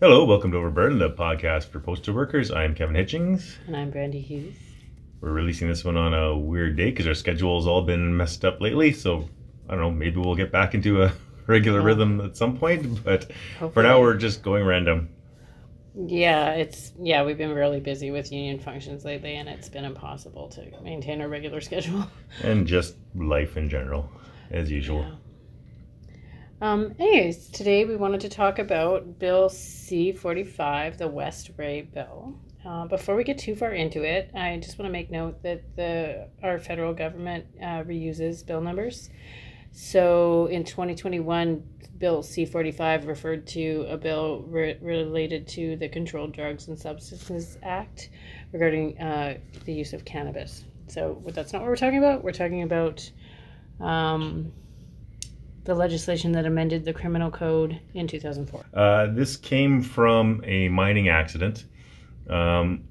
Hello, welcome to Overburdened, the podcast for postal workers. I'm Kevin Hitchings. And I'm Brandy Hughes. We're releasing this one on a weird day because our schedule's all been messed up lately. So I don't know, maybe we'll get back into a regular Yeah. rhythm at some point. But for now, we're just going random. Yeah, it's yeah, we've been really busy with union functions lately and it's been impossible to maintain a regular schedule. And just life in general, as usual. Yeah. Um, anyways, today we wanted to talk about Bill C forty five, the Westray bill. Uh, before we get too far into it, I just want to make note that the our federal government uh, reuses bill numbers. So in 2021, Bill C 45 referred to a bill re- related to the Controlled Drugs and Substances Act regarding uh, the use of cannabis. So that's not what we're talking about. We're talking about um, the legislation that amended the criminal code in 2004. Uh, this came from a mining accident. Um,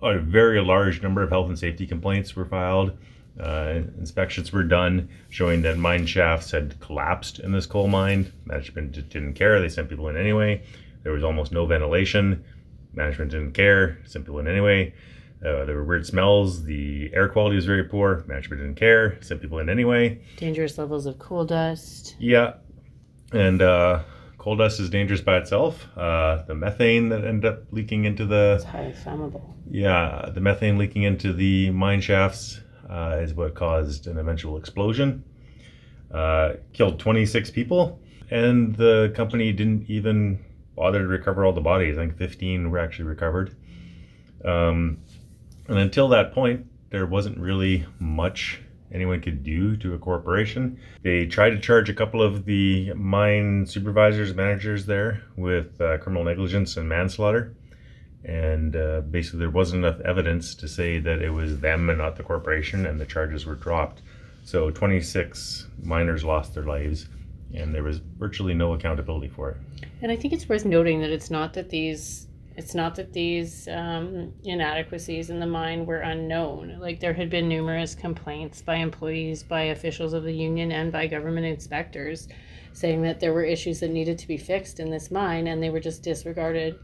a very large number of health and safety complaints were filed. Uh, inspections were done showing that mine shafts had collapsed in this coal mine. Management didn't care. They sent people in anyway. There was almost no ventilation. Management didn't care. Sent people in anyway. Uh, there were weird smells. The air quality was very poor. Management didn't care. Sent people in anyway. Dangerous levels of coal dust. Yeah, and uh, coal dust is dangerous by itself. Uh, the methane that ended up leaking into the It's highly flammable. yeah, the methane leaking into the mine shafts uh, is what caused an eventual explosion. Uh, killed 26 people, and the company didn't even bother to recover all the bodies. I think 15 were actually recovered. Um, and until that point, there wasn't really much anyone could do to a corporation. They tried to charge a couple of the mine supervisors, managers there with uh, criminal negligence and manslaughter. And uh, basically, there wasn't enough evidence to say that it was them and not the corporation, and the charges were dropped. So, 26 miners lost their lives, and there was virtually no accountability for it. And I think it's worth noting that it's not that these it's not that these um, inadequacies in the mine were unknown. Like there had been numerous complaints by employees, by officials of the union, and by government inspectors, saying that there were issues that needed to be fixed in this mine, and they were just disregarded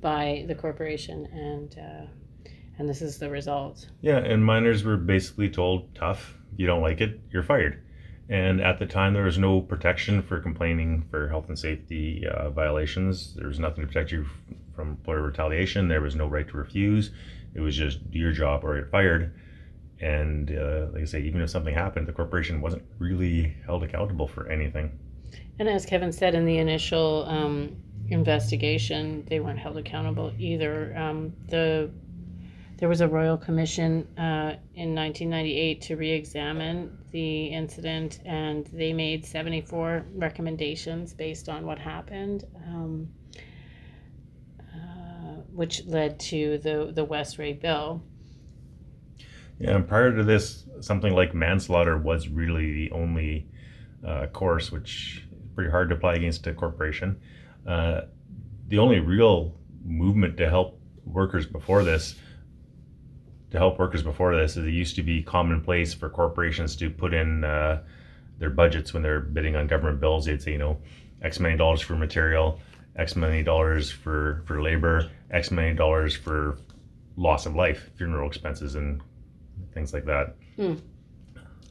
by the corporation. And uh, and this is the result. Yeah, and miners were basically told, tough, you don't like it, you're fired. And at the time, there was no protection for complaining for health and safety uh, violations. There was nothing to protect you from employer retaliation. There was no right to refuse. It was just do your job or get fired. And uh, like I say, even if something happened, the corporation wasn't really held accountable for anything. And as Kevin said in the initial um, investigation, they weren't held accountable either. Um, the there was a royal commission uh, in 1998 to re-examine the incident, and they made 74 recommendations based on what happened, um, which led to the the Westray bill. Yeah, and prior to this, something like manslaughter was really the only uh, course, which is pretty hard to apply against a corporation. Uh, the only real movement to help workers before this, to help workers before this, is it used to be commonplace for corporations to put in uh, their budgets when they're bidding on government bills. They'd say, you know, X million dollars for material, X many dollars for for labor, X many dollars for loss of life, funeral expenses, and things like that. Hmm.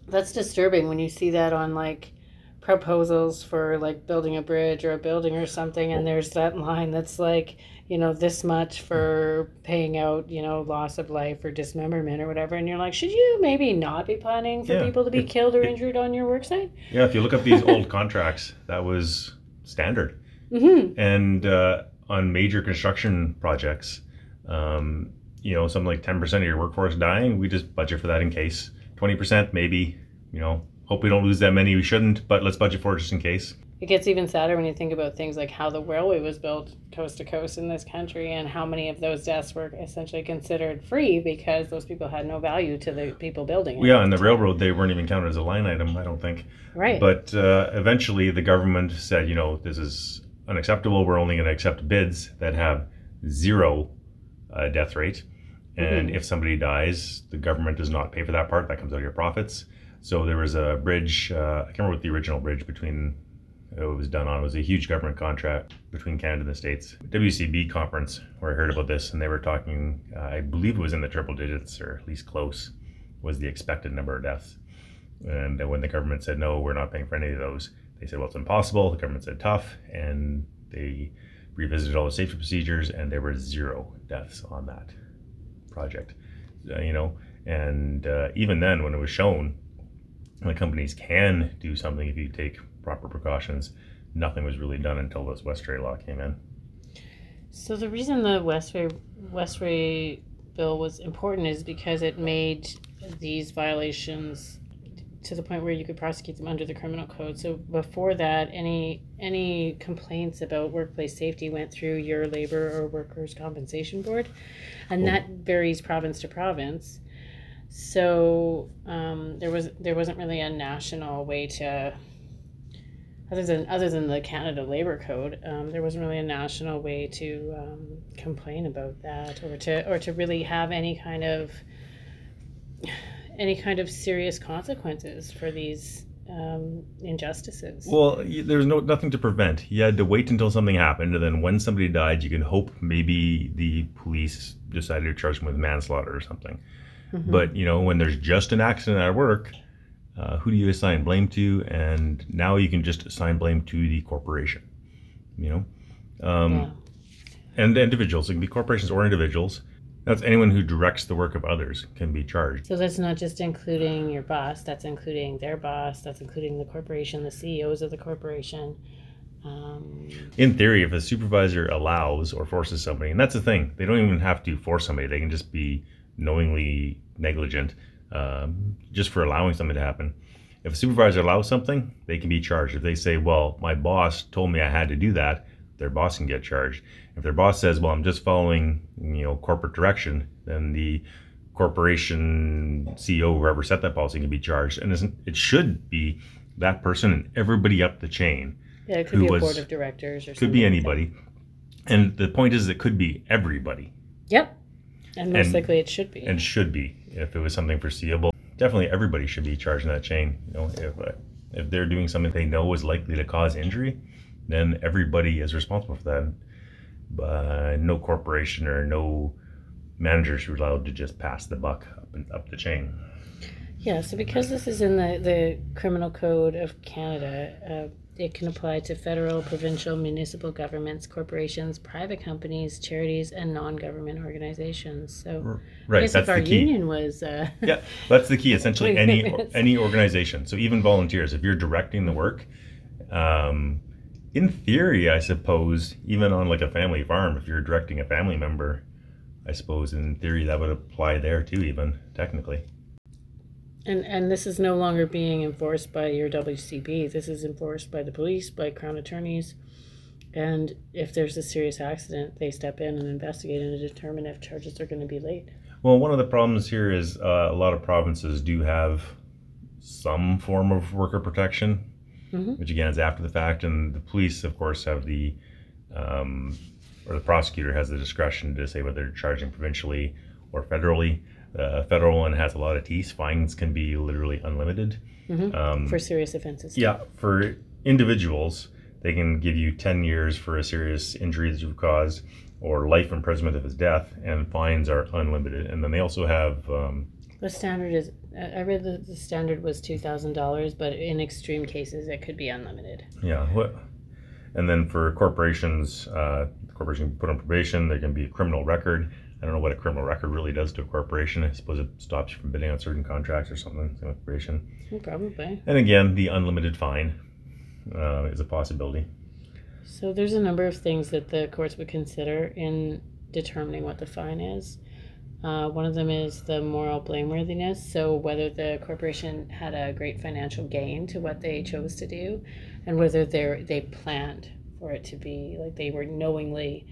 That's disturbing when you see that on like proposals for like building a bridge or a building or something and there's that line that's like you know this much for paying out you know loss of life or dismemberment or whatever and you're like should you maybe not be planning for Yeah, people to be it- killed or it- injured on your work site Yeah, if you look up these old contracts, that was standard. Mm-hmm. And uh, on major construction projects, um, you know, something like 10% of your workforce dying, we just budget for that in case. 20% maybe, you know, hope we don't lose that many. We shouldn't, but let's budget for it just in case. It gets even sadder when you think about things like how the railway was built coast to coast in this country and how many of those deaths were essentially considered free because those people had no value to the people building it. Yeah, and the railroad, they weren't even counted as a line item, I don't think. Right. But uh, eventually the government said, you know, this is unacceptable. We're only going to accept bids that have zero uh, death rate. And Mhm. if somebody dies, the government does not pay for that part. That comes out of your profits. So there was a bridge, uh, I can't remember what the original bridge between it was done on. It was a huge government contract between Canada and the States. WCB conference where I heard about this, and they were talking. Uh, I believe it was in the triple digits or at least close. Was the expected number of deaths, and when the government said no, we're not paying for any of those, they said, well, it's impossible. The government said tough, and they revisited all the safety procedures, and there were zero deaths on that project. Uh, you know, and uh, even then, when it was shown, the companies can do something if you take proper precautions. Nothing was really done until this Westray law came in. So the reason the Westray Westray bill was important is because it made these violations to the point where you could prosecute them under the criminal code. So before that, any any complaints about workplace safety went through your labor or workers' compensation board, and that varies province to province. So um, there was there wasn't really a national way to other than other than the Canada Labor Code, um, there wasn't really a national way to um, complain about that or to or to really have any kind of any kind of serious consequences for these um, injustices. Well, there's no nothing to prevent. You had to wait until something happened, and then when somebody died, you can hope maybe the police decided to charge them with manslaughter or something. Mhm. But you know, when there's just an accident at work, uh, who do you assign blame to? And now you can just assign blame to the corporation. You know, um, yeah. and individuals. It can be corporations or individuals. That's anyone who directs the work of others can be charged. So that's not just including your boss. That's including their boss. That's including the corporation, the CEOs of the corporation. Um, In theory, if a supervisor allows or forces somebody, and that's the thing, they don't even have to force somebody. They can just be knowingly negligent, um, just for allowing something to happen. If a supervisor allows something, they can be charged. If they say, "Well, my boss told me I had to do that," their boss can get charged. If their boss says, "Well, I'm just following, you know, corporate direction," then the corporation CEO, whoever set that policy, can be charged. And isn't it should be that person and everybody up the chain yeah, it could be a was- board of directors or something. could be something like anybody. And the point is, it could be everybody, Yep. And most And- likely it should be. and should be if it was something foreseeable. Definitely, everybody should be charged in that chain. You know, if uh, if they're doing something they know is likely to cause injury, then everybody is responsible for that. But no corporation or no manager should be allowed to just pass the buck up and up the chain. Yeah, so because this is in the, the Criminal Code of Canada, uh, it can apply to federal, provincial, municipal governments, corporations, private companies, charities, and non government organizations. So, I Right, guess that's if our the key. union was. Uh, yeah, that's the key. Essentially, any any organization. So even volunteers, if you're directing the work, um, in theory, I suppose, even on like a family farm, if you're directing a family member, I suppose in theory that would apply there too. Even technically, And and this is no longer being enforced by your WCB. This is enforced by the police, by crown attorneys, and if there's a serious accident, they step in and investigate and determine if charges are going to be laid. well, one of the problems here is uh, a lot of provinces do have some form of worker protection, Mhm. which again is after the fact, and the police, of course, have the um, or the prosecutor has the discretion to say whether they're charging provincially or federally. Uh, federal one has a lot of teeth. Fines can be literally unlimited. Mhm. Um, For serious offenses. yeah, for individuals, they can give you 10 years for a serious injury that you've caused or life imprisonment if it's death, and fines are unlimited. And then they also have, um, The standard is, I read that the standard was two thousand dollars, but in extreme cases, it could be unlimited. yeah, what? And then for corporations, uh, the corporation can put on probation, there can be a criminal record. I don't know what a criminal record really does to a corporation. I suppose it stops you from bidding on certain contracts or something, same with probation. Probably. And again, the unlimited fine uh, is a possibility. So there's a number of things that the courts would consider in determining what the fine is. Uh, one of them is the moral blameworthiness. So whether the corporation had a great financial gain to what they chose to do, and whether they they planned for it to be like they were knowingly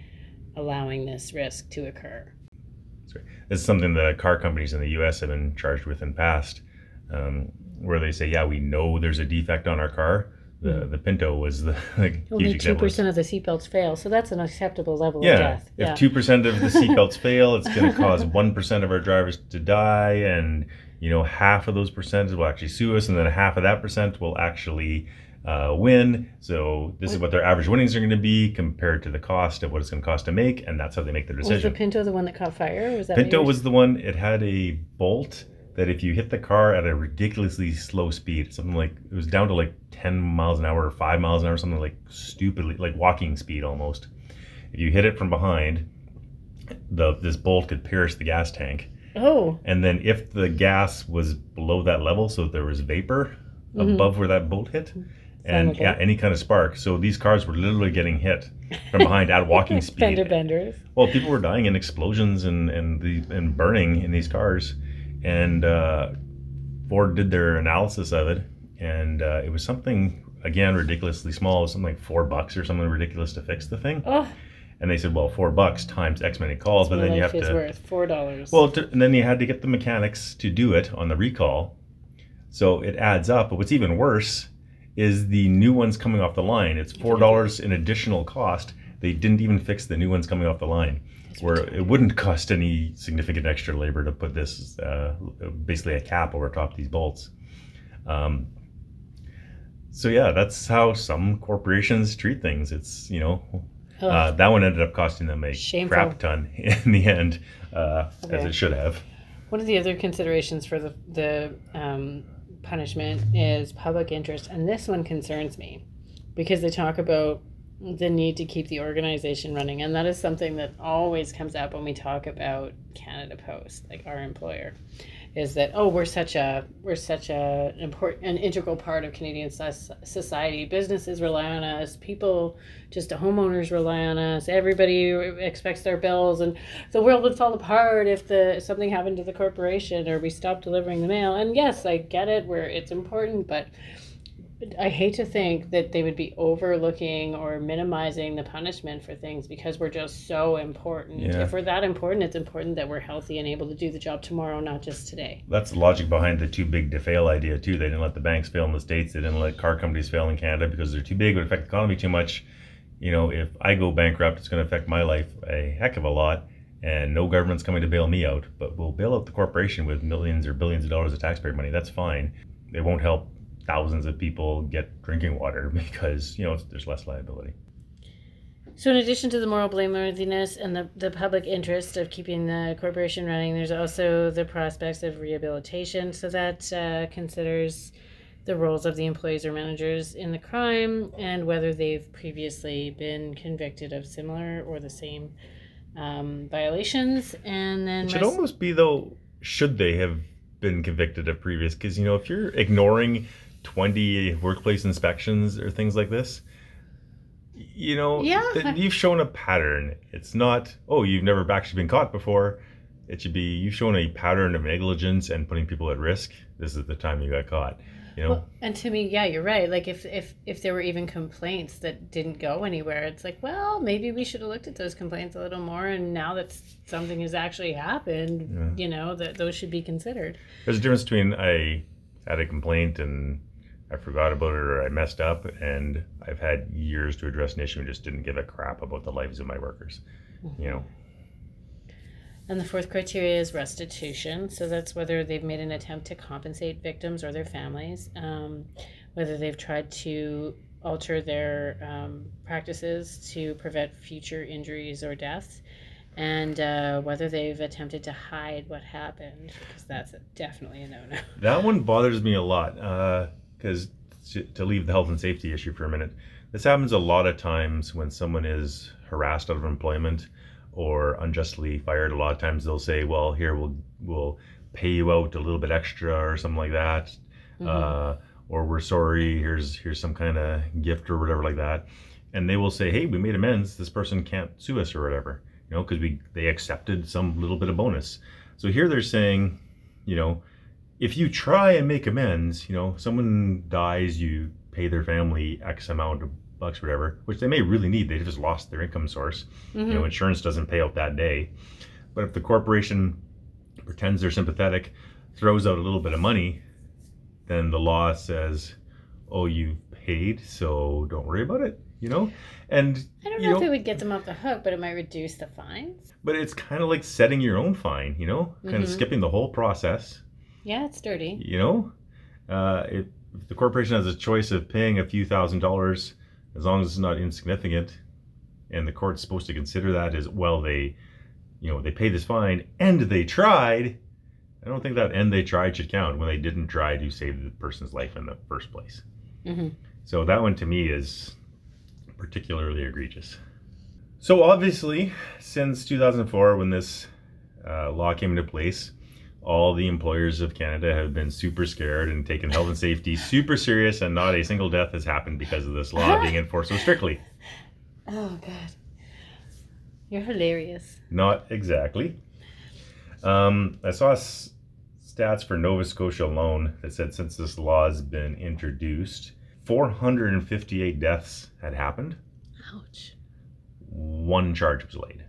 allowing this risk to occur. It's something the car companies in the U.S. have been charged with in past, um, where they say, "Yeah, we know there's a defect on our car." The the Pinto was the like, Only two percent of the seatbelts fail, so that's an acceptable level of Yeah, death. if two percent of the seatbelts fail, it's going to cause one percent of our drivers to die, and you know half of those percentages will actually sue us, and then half of that percent will actually uh, win. So this is what their average winnings are going to be compared to the cost of what it's going to cost to make, and that's how they make their decision. Was the. Pinto the one that caught fire? Was that what Pinto was the one. It had a bolt that if you hit the car at a ridiculously slow speed, something like it was down to like ten miles an hour or five miles an hour, something like stupidly like walking speed almost. If you hit it from behind, the this bolt could pierce the gas tank. Oh, And then if the gas was below that level, so there was vapor Mhm. above where that bolt hit, and yeah, any kind of spark. So these cars were literally getting hit from behind at walking speed. Fender benders. Well, people were dying in explosions and and the and burning in these cars, and uh, Ford did their analysis of it, and uh, it was something again ridiculously small, It was something like four bucks or something ridiculous to fix the thing. And they said, well, four bucks times X many calls, but then you have to worth four dollars. well, to, and then you had to get the mechanics to do it on the recall. So it adds up. But what's even worse is the new ones coming off the line. It's four dollars in additional cost. They didn't even fix the new ones coming off the line, where it wouldn't cost any significant extra labor to put this uh, basically a cap over top these bolts. Um, so yeah, that's how some corporations treat things. It's you know uh, that one ended up costing them a Shameful. crap ton in the end, uh, as it should have. One of the other considerations for the the um, punishment is public interest, and this one concerns me because they talk about the need to keep the organization running, and that is something that always comes up when we talk about Canada Post, like our employer, is that oh we're such a we're such a an important an integral part of Canadian society. Businesses rely on us, people just homeowners rely on us. Everybody expects their bills, and the world would fall apart if the something happened to the corporation or we stopped delivering the mail. And yes, I get it where it's important, but I hate to think that they would be overlooking or minimizing the punishment for things because we're just so important. Yeah. If we're that important, it's important that we're healthy and able to do the job tomorrow, not just today. That's the logic behind the too big to fail idea too. They didn't let the banks fail in the states. They didn't let car companies fail in Canada because they're too big. It would affect the economy too much. You know, if I go bankrupt, it's going to affect my life a heck of a lot. And no government's coming to bail me out, but we'll bail out the corporation with millions or billions of dollars of taxpayer money. That's fine. It won't help thousands of people get drinking water because you know there's less liability. So, in addition to the moral blameworthiness and the, the public interest of keeping the corporation running, there's also the prospects of rehabilitation. So, that uh, considers the roles of the employees or managers in the crime and whether they've previously been convicted of similar or the same um, violations. And then, It should rest- almost be though, should they have been convicted of previous? Because you know, if you're ignoring twenty workplace inspections or things like this, you know, Yeah. th- you've shown a pattern. It's not, oh, you've never actually been caught before. It should be you've shown a pattern of negligence and putting people at risk. This is the time you got caught. You know, Well, and to me, yeah, you're right. Like if if if there were even complaints that didn't go anywhere, it's like, well, maybe we should have looked at those complaints a little more. And now that something has actually happened, Yeah. you know, that those should be considered. there's a difference between I had a complaint and I forgot about it or I messed up, and I've had years to address an issue and just didn't give a crap about the lives of my workers. You know, And the fourth criteria is restitution. So that's whether they've made an attempt to compensate victims or their families, um, whether they've tried to alter their um, practices to prevent future injuries or deaths, and uh, whether they've attempted to hide what happened, because that's definitely a no no. that one bothers me a lot because to, leave the health and safety issue for a minute, this happens a lot of times when someone is harassed out of employment or unjustly fired. A lot of times they'll say, "Well, here we'll we'll pay you out a little bit extra or something like that." uh, or we're sorry. Here's here's some kind of gift or whatever like that, and they will say, hey, we made amends. This person can't sue us or whatever, you know, because we they accepted some little bit of bonus. So here they're saying, you know, if you try and make amends, you know, someone dies, you pay their family X amount of bucks, whatever, which they may really need. They just lost their income source. You know, insurance doesn't pay out that day. But if the corporation pretends they're sympathetic, throws out a little bit of money, then the law says, "Oh, you paid, so don't worry about it." You know, and I don't you know if it would get them off the hook, but it might reduce the fines. but it's kind of like setting your own fine. You know, kind of Mhm. skipping the whole process. Yeah, it's dirty. You know, uh, it the corporation has a choice of paying a few thousand dollars, as long as it's not insignificant, and the court's supposed to consider that as well, they, you know, they paid this fine and they tried. I don't think that and they tried should count when they didn't try to save the person's life in the first place. Mhm. So that one to me is particularly egregious. So obviously, since 2004, when this uh, law came into place, all the employers of Canada have been super scared and taken health and safety super serious, and not a single death has happened because of this law being enforced so strictly. Oh God, you're hilarious. Not exactly. Um, I saw s- stats for Nova Scotia alone that said since this law has been introduced, 458 deaths had happened. Ouch. One charge was laid.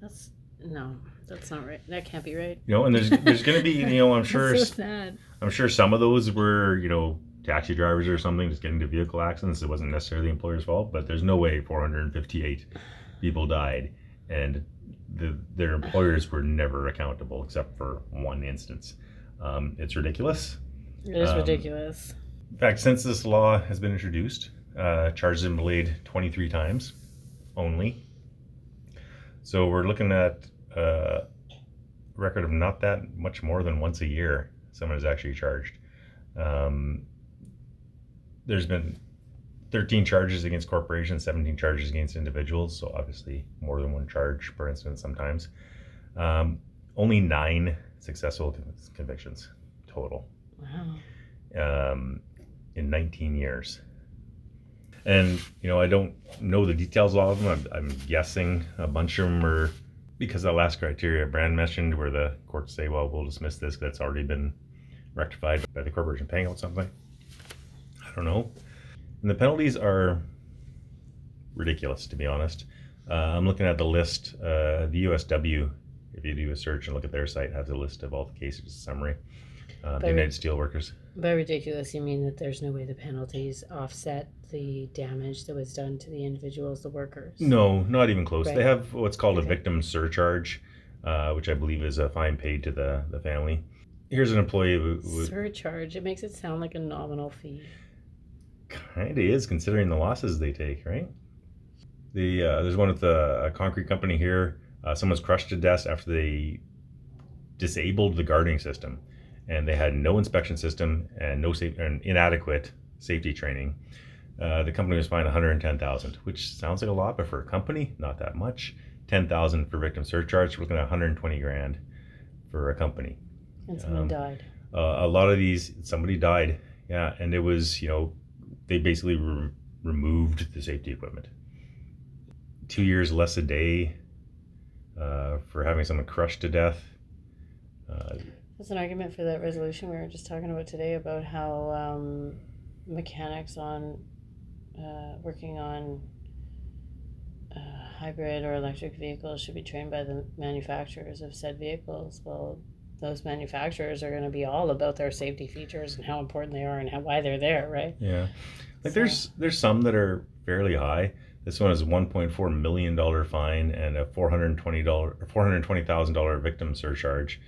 That's no, that's not right. That can't be right. You know, and there's there's going to be you know I'm sure so sad. I'm sure some of those were you know taxi drivers or something just getting into vehicle accidents. It wasn't necessarily the employer's fault, but there's no way 458 people died and the, their employers were never accountable except for one instance. Um, it's ridiculous. It is Um, ridiculous. In fact, since this law has been introduced, uh, charges have been laid 23 times only. So we're looking at uh, a record of not that much more than once a year someone is actually charged. Um, there's been 13 charges against corporations, 17 charges against individuals, so obviously more than one charge per incident sometimes. Um, only nine successful conv- convictions total Wow. um, in 19 years. And, you know, I don't know the details of all of them. I'm, I'm guessing a bunch of them are because that last criteria Brand mentioned, where the courts say, well, we'll dismiss this, because that's already been rectified by the corporation paying out something. I don't know. And the penalties are ridiculous, to be honest. Uh, I'm looking at the list. Uh, the USW, if you do a search and look at their site, has a list of all the cases summary. Uh, the United Steelworkers. By ridiculous, you mean that there's no way the penalties offset the damage that was done to the individuals, the workers? No, not even close. Right. They have what's called Okay. a victim surcharge, uh, which I believe is a fine paid to the, the family. Here's an employee who, who Surcharge. It makes it sound like a nominal fee. kind of is considering the losses they take, right? The uh, there's one with a, a concrete company here. Uh, someone's crushed to death after they disabled the guarding system, and they had no inspection system and no safe and inadequate safety training. Uh, the company was fined 110,000, which sounds like a lot, but for a company, not that much. 10,000 for victim surcharge. We're looking at 120 grand for a company. And someone Um, died. Uh, a lot of these, somebody died. Yeah, and it was you know, they basically re- removed the safety equipment. Two years less a day uh, for having someone crushed to death. Uh, That's an argument for that resolution we were just talking about today about how um, mechanics on uh, working on uh, hybrid or electric vehicles should be trained by the manufacturers of said vehicles. Well, those manufacturers are going to be all about their safety features and how important they are and how why they're there, right? Yeah, like So- there's there's some that are fairly high. This one is a 1.4 million dollar fine and a 420 dollar 420 thousand dollar victim surcharge,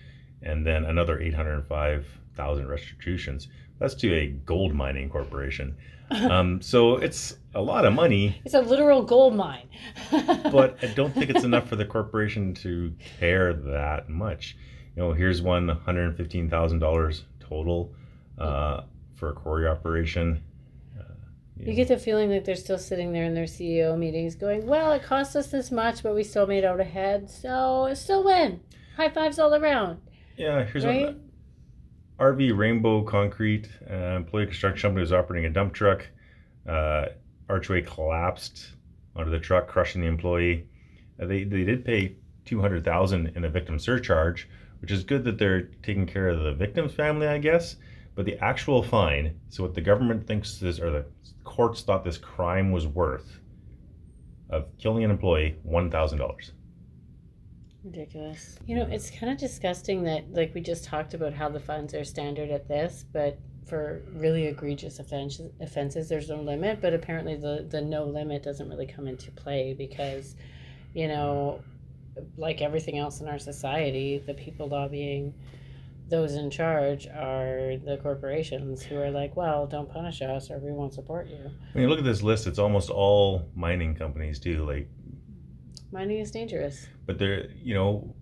and then another 805 thousand restitutions. That's to a gold mining corporation. Um, so it's a lot of money, It's a literal gold mine. but I don't think it's enough for the corporation to care that much. You know, here's one 115 thousand dollars total uh, for a quarry operation. Uh, You get the feeling that they're still sitting there in their CEO meetings going, well, it cost us this much, but we still made out ahead. So it's still win. High fives all around. Yeah, here's Right? one. RV Rainbow Concrete, uh, employee construction company was operating a dump truck. Uh, archway collapsed onto the truck, crushing the employee. Uh, they, they did pay 200000 in a victim surcharge, which is good that they're taking care of the victim's family, I guess. But the actual fine, so what the government thinks this, or the courts thought this crime was worth, of killing an employee, $1,000. Ridiculous. You know, it's kind of disgusting that, like, we just talked about how the fines are standard at this, but for really egregious offenses, offenses there's no limit. But apparently, the, the no limit doesn't really come into play because, you know, like everything else in our society, the people lobbying those in charge are the corporations who are like, well, don't punish us or we won't support you. When you look at this list, it's almost all mining companies too. Like, Mining is dangerous. but there, you know,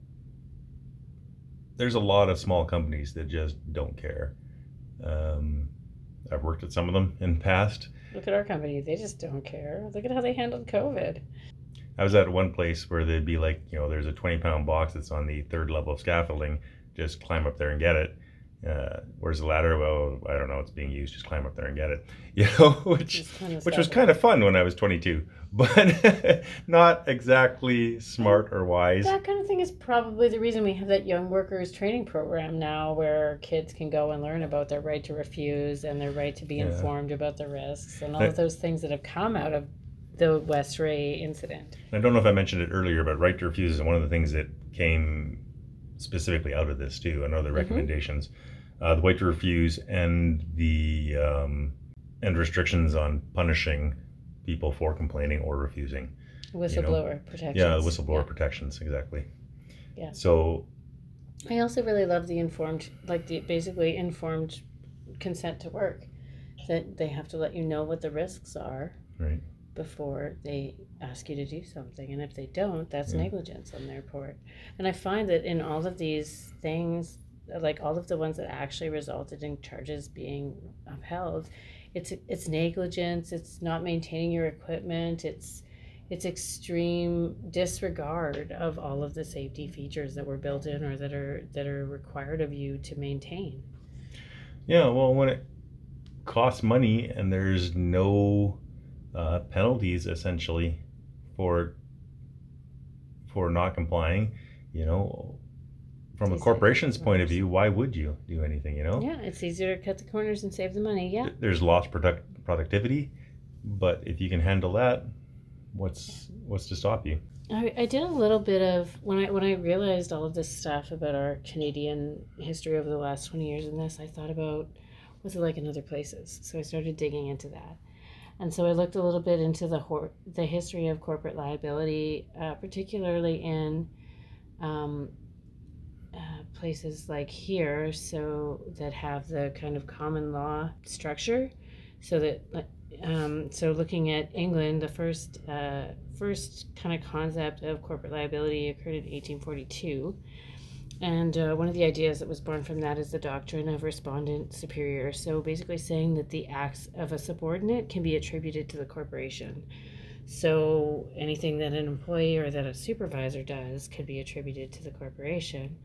there's a lot of small companies that just don't care. Um, I've worked at some of them in the past. Look at our company. They just don't care. Look at how they handled COVID. I was at one place where they'd be like, you know, there's a 20 pound box that's on the third level of scaffolding. Just climb up there and get it. Uh, where's the ladder? Well, I don't know. It's being used. Just climb up there and get it. You know, which which was kind of fun when I was 22, but not exactly smart or wise. That kind of thing is probably the reason we have that young workers training program now where kids can go and learn about their right to refuse and their right to be Yeah. informed about the risks and all That- of those things that have come out of the Westray incident. I don't know if I mentioned it earlier, but right to refuse is one of the things that came specifically out of this too. Another Mhm. recommendations, uh, the right to refuse and the um, and restrictions on punishing people for complaining or refusing. Whistleblower protections. Yeah, the whistleblower Yeah. protections exactly. Yeah. So I also really love the informed, like the basically informed consent to work. That they have to let you know what the risks are right, before they ask you to do something. And if they don't, that's Yeah. negligence on their part. And I find that in all of these things, like all of the ones that actually resulted in charges being upheld, it's it's negligence, it's not maintaining your equipment, it's it's extreme disregard of all of the safety features that were built in or that are that are required of you to maintain. yeah. Well, when it costs money and there's no uh, penalties essentially for for not complying, you know, from a corporation's point of view, why would you do anything? You know, Yeah, it's easier to cut the corners and save the money. Yeah. There's lost product productivity, but if you can handle that, what's what's to stop you? I, I did a little bit of when I when I realized all of this stuff about our Canadian history over the last twenty years in this, I thought about what's it like in other places. So I started digging into that, and so I looked a little bit into the hor- the history of corporate liability, uh, particularly in um, places like here, so that have the kind of common law structure, so that um, so looking at England, the first uh, first kind of concept of corporate liability occurred in 1842. And uh, one of the ideas that was born from that is the doctrine of respondeat superior. So basically, saying that the acts of a subordinate can be attributed to the corporation. So anything that an employee or that a supervisor does could be attributed to the corporation.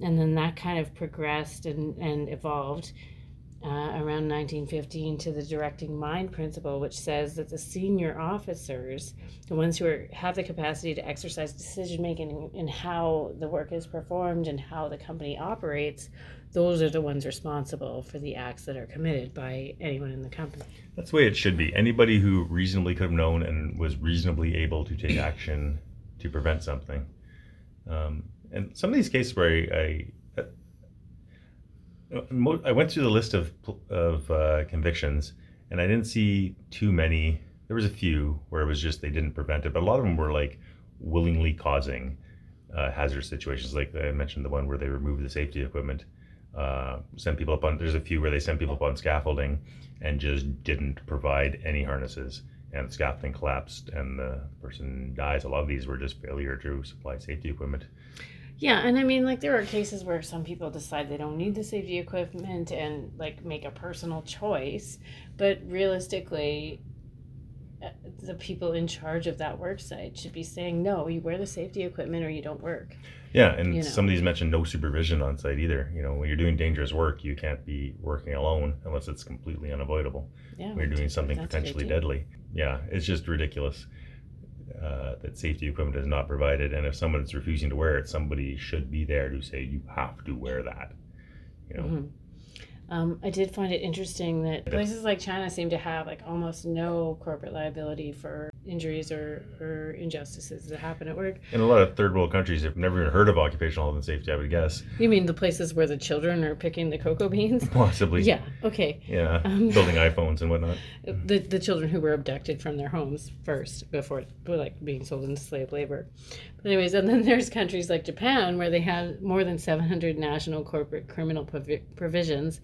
And then that kind of progressed and, and evolved uh, around 1915 to the directing mind principle, which says that the senior officers, the ones who are, have the capacity to exercise decision making in, how the work is performed and how the company operates, those are the ones responsible for the acts that are committed by anyone in the company. That's the way it should be. Anybody who reasonably could have known and was reasonably able to take action to prevent something. Um, and some of these cases where I, I, uh, I went through the list of of uh, convictions, and I didn't see too many. There was a few where it was just they didn't prevent it, but a lot of them were like willingly causing uh, hazardous situations. Like I mentioned, the one where they removed the safety equipment, uh, sent people up on. There's a few where they sent people up on scaffolding and just didn't provide any harnesses, and the scaffolding collapsed and the person dies. A lot of these were just failure to supply safety equipment. Yeah, and I mean, like, there are cases where some people decide they don't need the safety equipment and, like, make a personal choice. But realistically, uh, the people in charge of that work site should be saying, no, you wear the safety equipment or you don't work. Yeah, and You know. some of these mentioned no supervision on site either. You know, when you're doing dangerous work, you can't be working alone unless it's completely unavoidable. Yeah. When you're doing something that's a good potentially deadly. Yeah, it's just ridiculous uh, that safety equipment is not provided. And if someone is refusing to wear it, somebody should be there to say you have to wear that. You know, Mhm. Um, I did find it interesting that places like China seem to have like almost no corporate liability for injuries or, or injustices that happen at work. In a lot of third world countries, have never even heard of occupational health and safety. I would guess, You mean the places where the children are picking the cocoa beans? possibly. Yeah. Okay. Yeah, Um, building iPhones and whatnot. the the children who were abducted from their homes first before like being sold into slave labor. But anyways, and then there's countries like Japan where they have more than 700 national corporate criminal provi- provisions,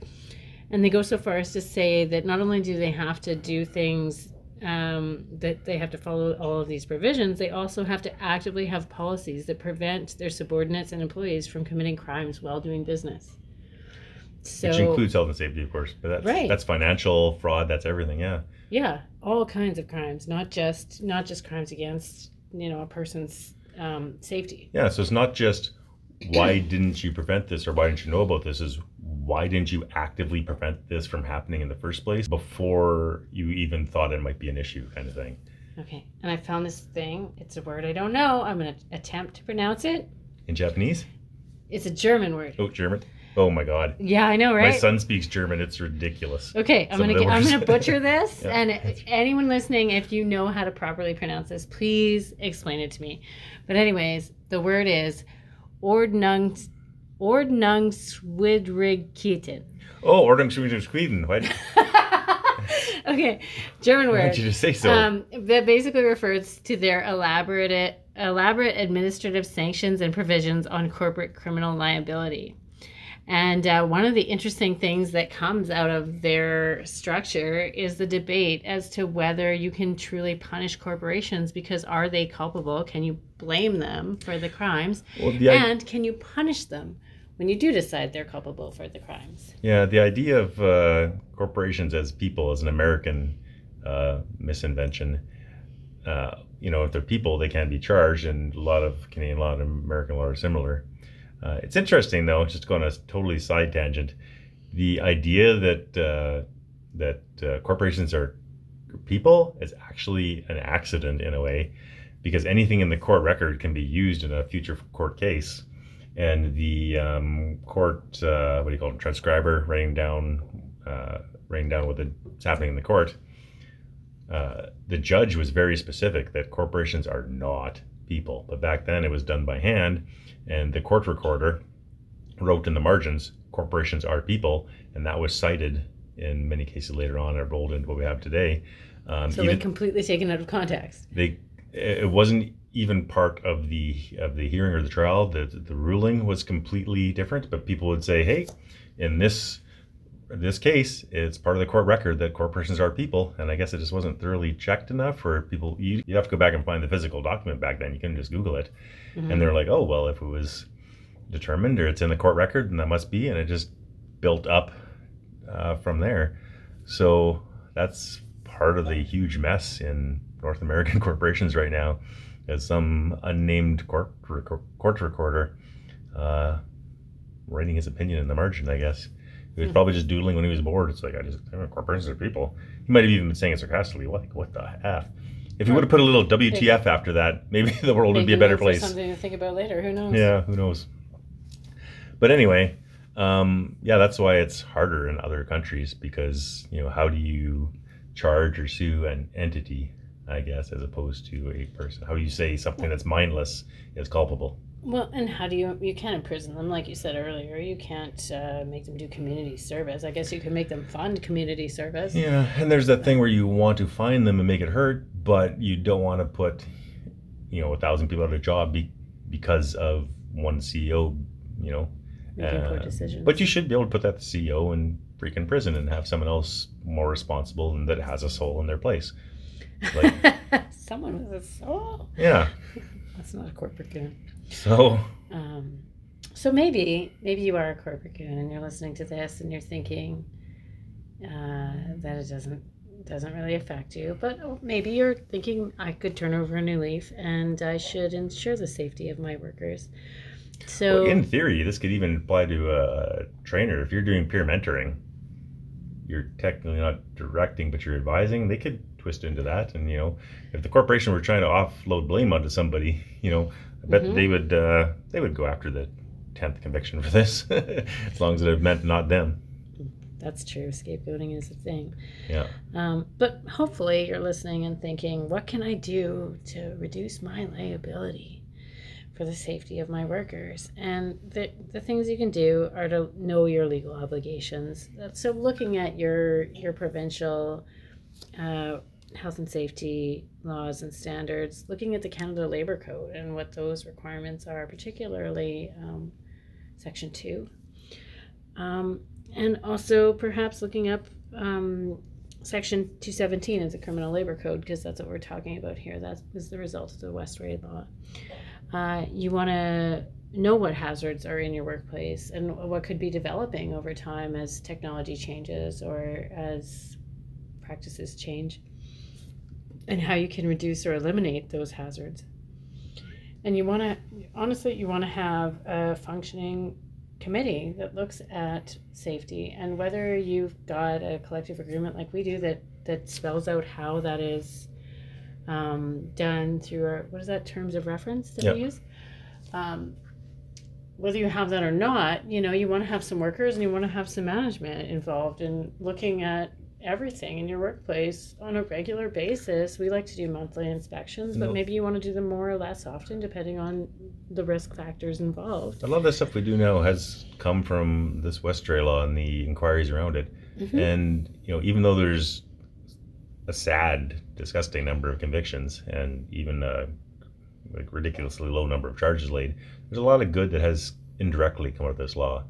and they go so far as to say that not only do they have to do things um, that they have to follow all of these provisions, they also have to actively have policies that prevent their subordinates and employees from committing crimes while doing business. So, which includes health and safety, of course. But that's Right. that's financial fraud. That's everything. Yeah. yeah all kinds of crimes not just not just crimes against you know a person's um, safety Yeah. So it's not just why didn't you prevent this or why didn't you know about this? Is why didn't you actively prevent this from happening in the first place before you even thought it might be an issue, kind of thing. okay and i found this thing it's a word i don't know i'm going to attempt to pronounce it In Japanese? it's a german word Oh, German. Oh my God. yeah i know right? My son speaks German. It's ridiculous. okay i'm gonna get, i'm gonna butcher this Yeah. and anyone listening if you know how to properly pronounce this please explain it to me but anyways the word is ordnung ordnungswidrigkeiten Oh, Ordnung Sweden. Why okay german word. why did you just say so? Um, that basically refers to their elaborate elaborate administrative sanctions and provisions on corporate criminal liability. And uh, one of the interesting things that comes out of their structure is the debate as to whether you can truly punish corporations because are they culpable? Can you blame them for the crimes? well, the, i- and can you punish them when you do decide they're culpable for the crimes? Yeah, the idea of uh, corporations as people is an American uh, misinvention. Uh, you know, if they're people, they can be charged, and a lot of Canadian law and American law are similar. Uh, it's interesting, though, just going on a totally side tangent. The idea that uh, that uh, corporations are people is actually an accident in a way, because anything in the court record can be used in a future court case and the um, court uh, what do you call it transcriber writing down uh, writing down what's happening in the court uh, the judge was very specific that corporations are not people. But back then it was done by hand and the court recorder wrote in the margins corporations are people and that was cited in many cases later on and rolled into what we have today. Um, So even- they're completely taken out of context. they it wasn't even part of the of the hearing or the trial. The the ruling was completely different but people would say hey in this this case it's part of the court record that corporations are people and i guess it just wasn't thoroughly checked enough for people you, you have to go back and find the physical document back then. You couldn't just google it. Mhm. and they're like oh well if it was determined or it's in the court record then that must be and it just built up uh, from there. So that's part of the huge mess in north american corporations right now. Is some unnamed court, court recorder uh, writing his opinion in the margin i guess he was probably just doodling when he was bored it's like i just corporations are people he might have even been saying it sarcastically like what the f if he would have put a little wtf after that maybe the world would be a better place Something to think about later. Who knows? yeah, who knows? But anyway, um, yeah, that's why it's harder in other countries because you know how do you charge or sue an entity, I guess, as opposed to a person? How do you say something that's mindless is culpable? Well, and how do you you can't imprison them like you said earlier? You can't uh, make them do community service. I guess you can make them fund community service. Yeah, and there's that thing where you want to find them and make it hurt, but you don't want to put, you know, a thousand people out of a job be, because of one CEO, you know. Making poor Uh, decisions. But you should be able to put that CEO in freaking prison and have someone else more responsible and that has a soul in their place. Like, someone with a soul. yeah. That's not a corporate goon. So, Um, so maybe maybe you are a corporate goon and you're listening to this and you're thinking uh, that it doesn't doesn't really affect you, but maybe you're thinking I could turn over a new leaf and I should ensure the safety of my workers. So well, in theory, this could even apply to a trainer. If you're doing peer mentoring, you're technically not directing, but you're advising. They could twist into that. And, you know, if the corporation were trying to offload blame onto somebody, you know, I bet Mhm. they would uh, they would go after the 10th conviction for this, as long as it meant not them. that's true. Scapegoating is a thing. Yeah. Um, but hopefully, you're listening and thinking, what can I do to reduce my liability for the safety of my workers? And the, the things you can do are to know your legal obligations. So, looking at your, your provincial uh, health and safety laws and standards, looking at the Canada Labor Code and what those requirements are, particularly um, Section 2. Um, and also perhaps looking up um, Section 217 of the Criminal Labor Code, because that's what we're talking about here. That is the result of the Westray Law. Uh, you want to know what hazards are in your workplace and what could be developing over time as technology changes or as practices change, and how you can reduce or eliminate those hazards. And you want to, honestly, you want to have a functioning committee that looks at safety and whether you've got a collective agreement like we do that that spells out how that is um, done through our what is that terms of reference that Yep. we use um, whether you have that or not you know you want to have some workers and you want to have some management involved in looking at everything in your workplace on a regular basis we like to do monthly inspections but No. maybe you want to do them more or less often depending on the risk factors involved A lot of the stuff we do now has come from this Westray law and the inquiries around it. Mhm. And you know, even though there's a sad, disgusting number of convictions and even a like ridiculously low number of charges laid, there's a lot of good that has indirectly come out of this law.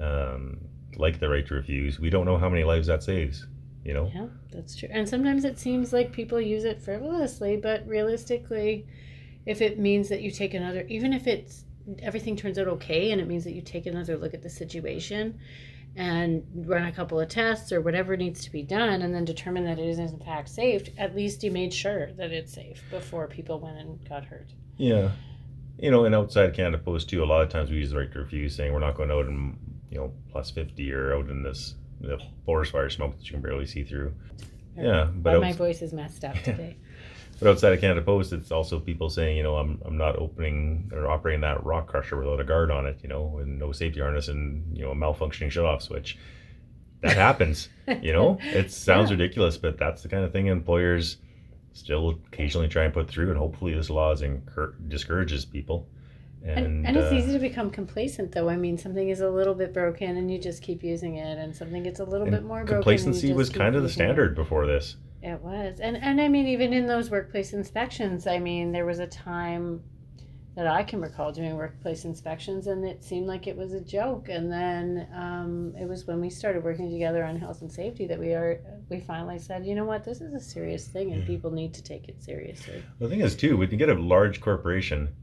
Um, like the right to refuse, we don't know how many lives that saves. You know, Yeah, that's true. And sometimes it seems like people use it frivolously, but realistically, if it means that you take another, even if it's everything turns out okay and it means that you take another look at the situation and run a couple of tests or whatever needs to be done and then determine that it is in fact safe, at least you made sure that it's safe before people went and got hurt. Yeah. You know, and outside Canada Post too, a lot of times we use the right to refuse, saying we're not going out in you know plus fifty or out in this the forest fire smoke that you can barely see through. Yeah, but my voice is messed up today. but outside of Canada Post, it's also people saying, you know, I'm I'm not opening or operating that rock crusher without a guard on it, you know, and no safety harness and you know a malfunctioning shut off switch. That happens, you know. It sounds Yeah. ridiculous, but that's the kind of thing employers still occasionally try and put through, and hopefully this law is incur- discourages people. And, And, and it's uh, easy to become complacent, though. I mean, something is a little bit broken, and you just keep using it, and something gets a little bit more broken. complacency was kind of the using it. standard before this. It was, and and I mean, even in those workplace inspections, I mean, there was a time that I can recall doing workplace inspections, and it seemed like it was a joke. And then um, it was when we started working together on health and safety that we are we finally said, you know what, this is a serious thing, and Yeah. people need to take it seriously. The thing is, too, when you get a large corporation,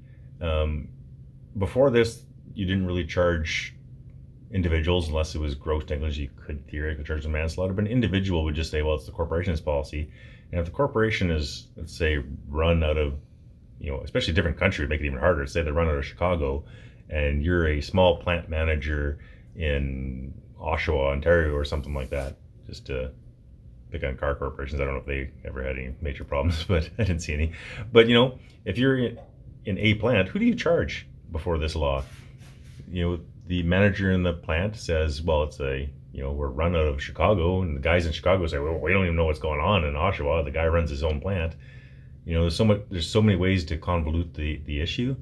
um, before this, you didn't really charge individuals unless it was gross negligence. You could theoretically charge them manslaughter, but an individual would just say, "Well, it's the corporation's policy." And if the corporation is, let's say, run out of, you know, especially a different country, make it even harder. Say they run out of Chicago, and you're a small plant manager in Oshawa, Ontario, or something like that, just to pick on car corporations. I don't know if they ever had any major problems, but I didn't see any. But you know, if you're in, in a plant, who do you charge before this law? You know, the manager in the plant says, "Well, it's a you know we're run out of Chicago," and the guys in Chicago say, "Well, we don't even know what's going on in Oshawa. The guy runs his own plant." You know, there's so much. There's so many ways to convolute the the issue.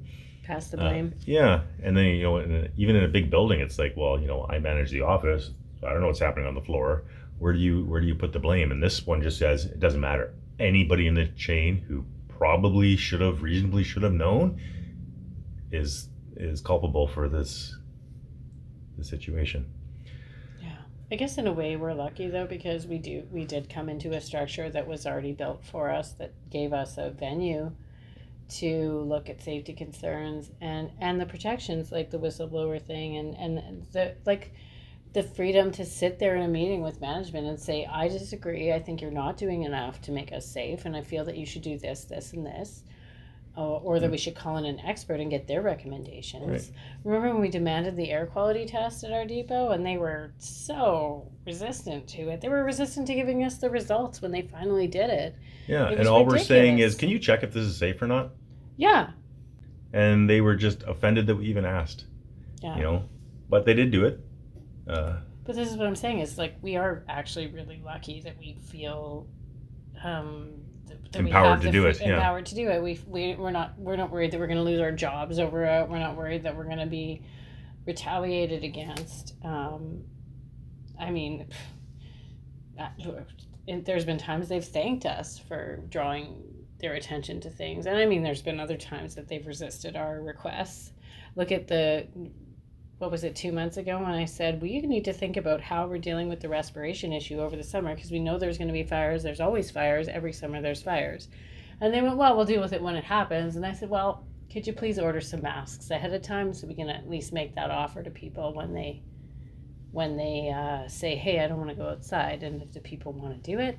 Pass the Uh, blame. yeah, and then you know, in even in a big building, it's like, well, you know, I manage the office. So I don't know what's happening on the floor. Where do you where do you put the blame? And this one just says it doesn't matter. Anybody in the chain who probably should have reasonably should have known is is culpable for this the situation. Yeah. I guess in a way we're lucky though because we do we did come into a structure that was already built for us that gave us a venue to look at safety concerns and and the protections like the whistleblower thing and and the like the freedom to sit there in a meeting with management and say I disagree I think you're not doing enough to make us safe and I feel that you should do this this and this or, or that we should call in an expert and get their recommendations Right. Remember when we demanded the air quality test at our depot and they were so resistant to it? They were resistant to giving us the results when they finally did it. Yeah, It and all we're saying is, can you check if this is safe or not? Yeah. And they were just offended that we even asked. Yeah. You know, but they did do it. Uh, But this is what I'm saying is like we are actually really lucky that we feel um, that we Empowered to do it, yeah. Empowered to do it. We we we're not we're not worried that we're going to lose our jobs over it. We're not worried that we're going to be retaliated against. Um, I mean, uh, there's been times they've thanked us for drawing their attention to things, and I mean, there's been other times that they've resisted our requests. Look at the what was it two months ago when I said we need to think about how we're dealing with the respiration issue over the summer because we know there's going to be fires. There's always fires every summer. There's fires, and they went, well, we'll deal with it when it happens. And I said, well, could you please order some masks ahead of time so we can at least make that offer to people when they when they uh, say, hey, I don't want to go outside, and if the people want to do it.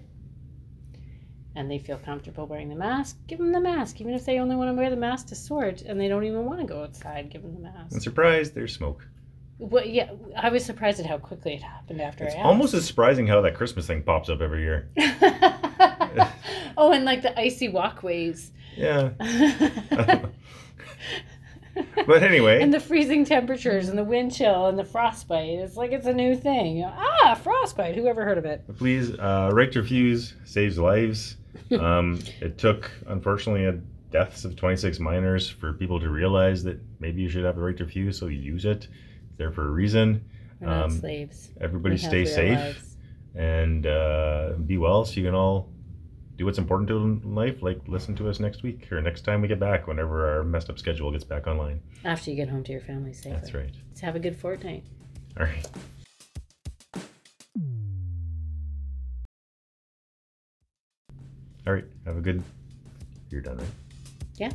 And they feel comfortable wearing the mask. Give them the mask, even if they only want to wear the mask to sort, and they don't even want to go outside. Give them the mask. And surprise, there's smoke. Well, yeah, I was surprised at how quickly it happened after It's almost as surprising how that Christmas thing pops up every year. oh, and like the icy walkways. Yeah. but anyway, and the freezing temperatures and the wind chill and the frostbite. It's like it's a new thing. Ah, frostbite. Who ever heard of it? please, uh, right to refuse saves lives. Um, it took, unfortunately, a deaths of 26 miners for people to realize that maybe you should have a right to refuse, so you use it. It's there for a reason. We're not Um, slaves. Everybody We stay safe lives. and uh, be well so you can all do what's important to in life. Like listen to us next week or next time we get back, whenever our messed up schedule gets back online. After you get home to your family safely. That's right. Let's have a good fortnight. All right. All right. Have a good. You're done, right? Yeah.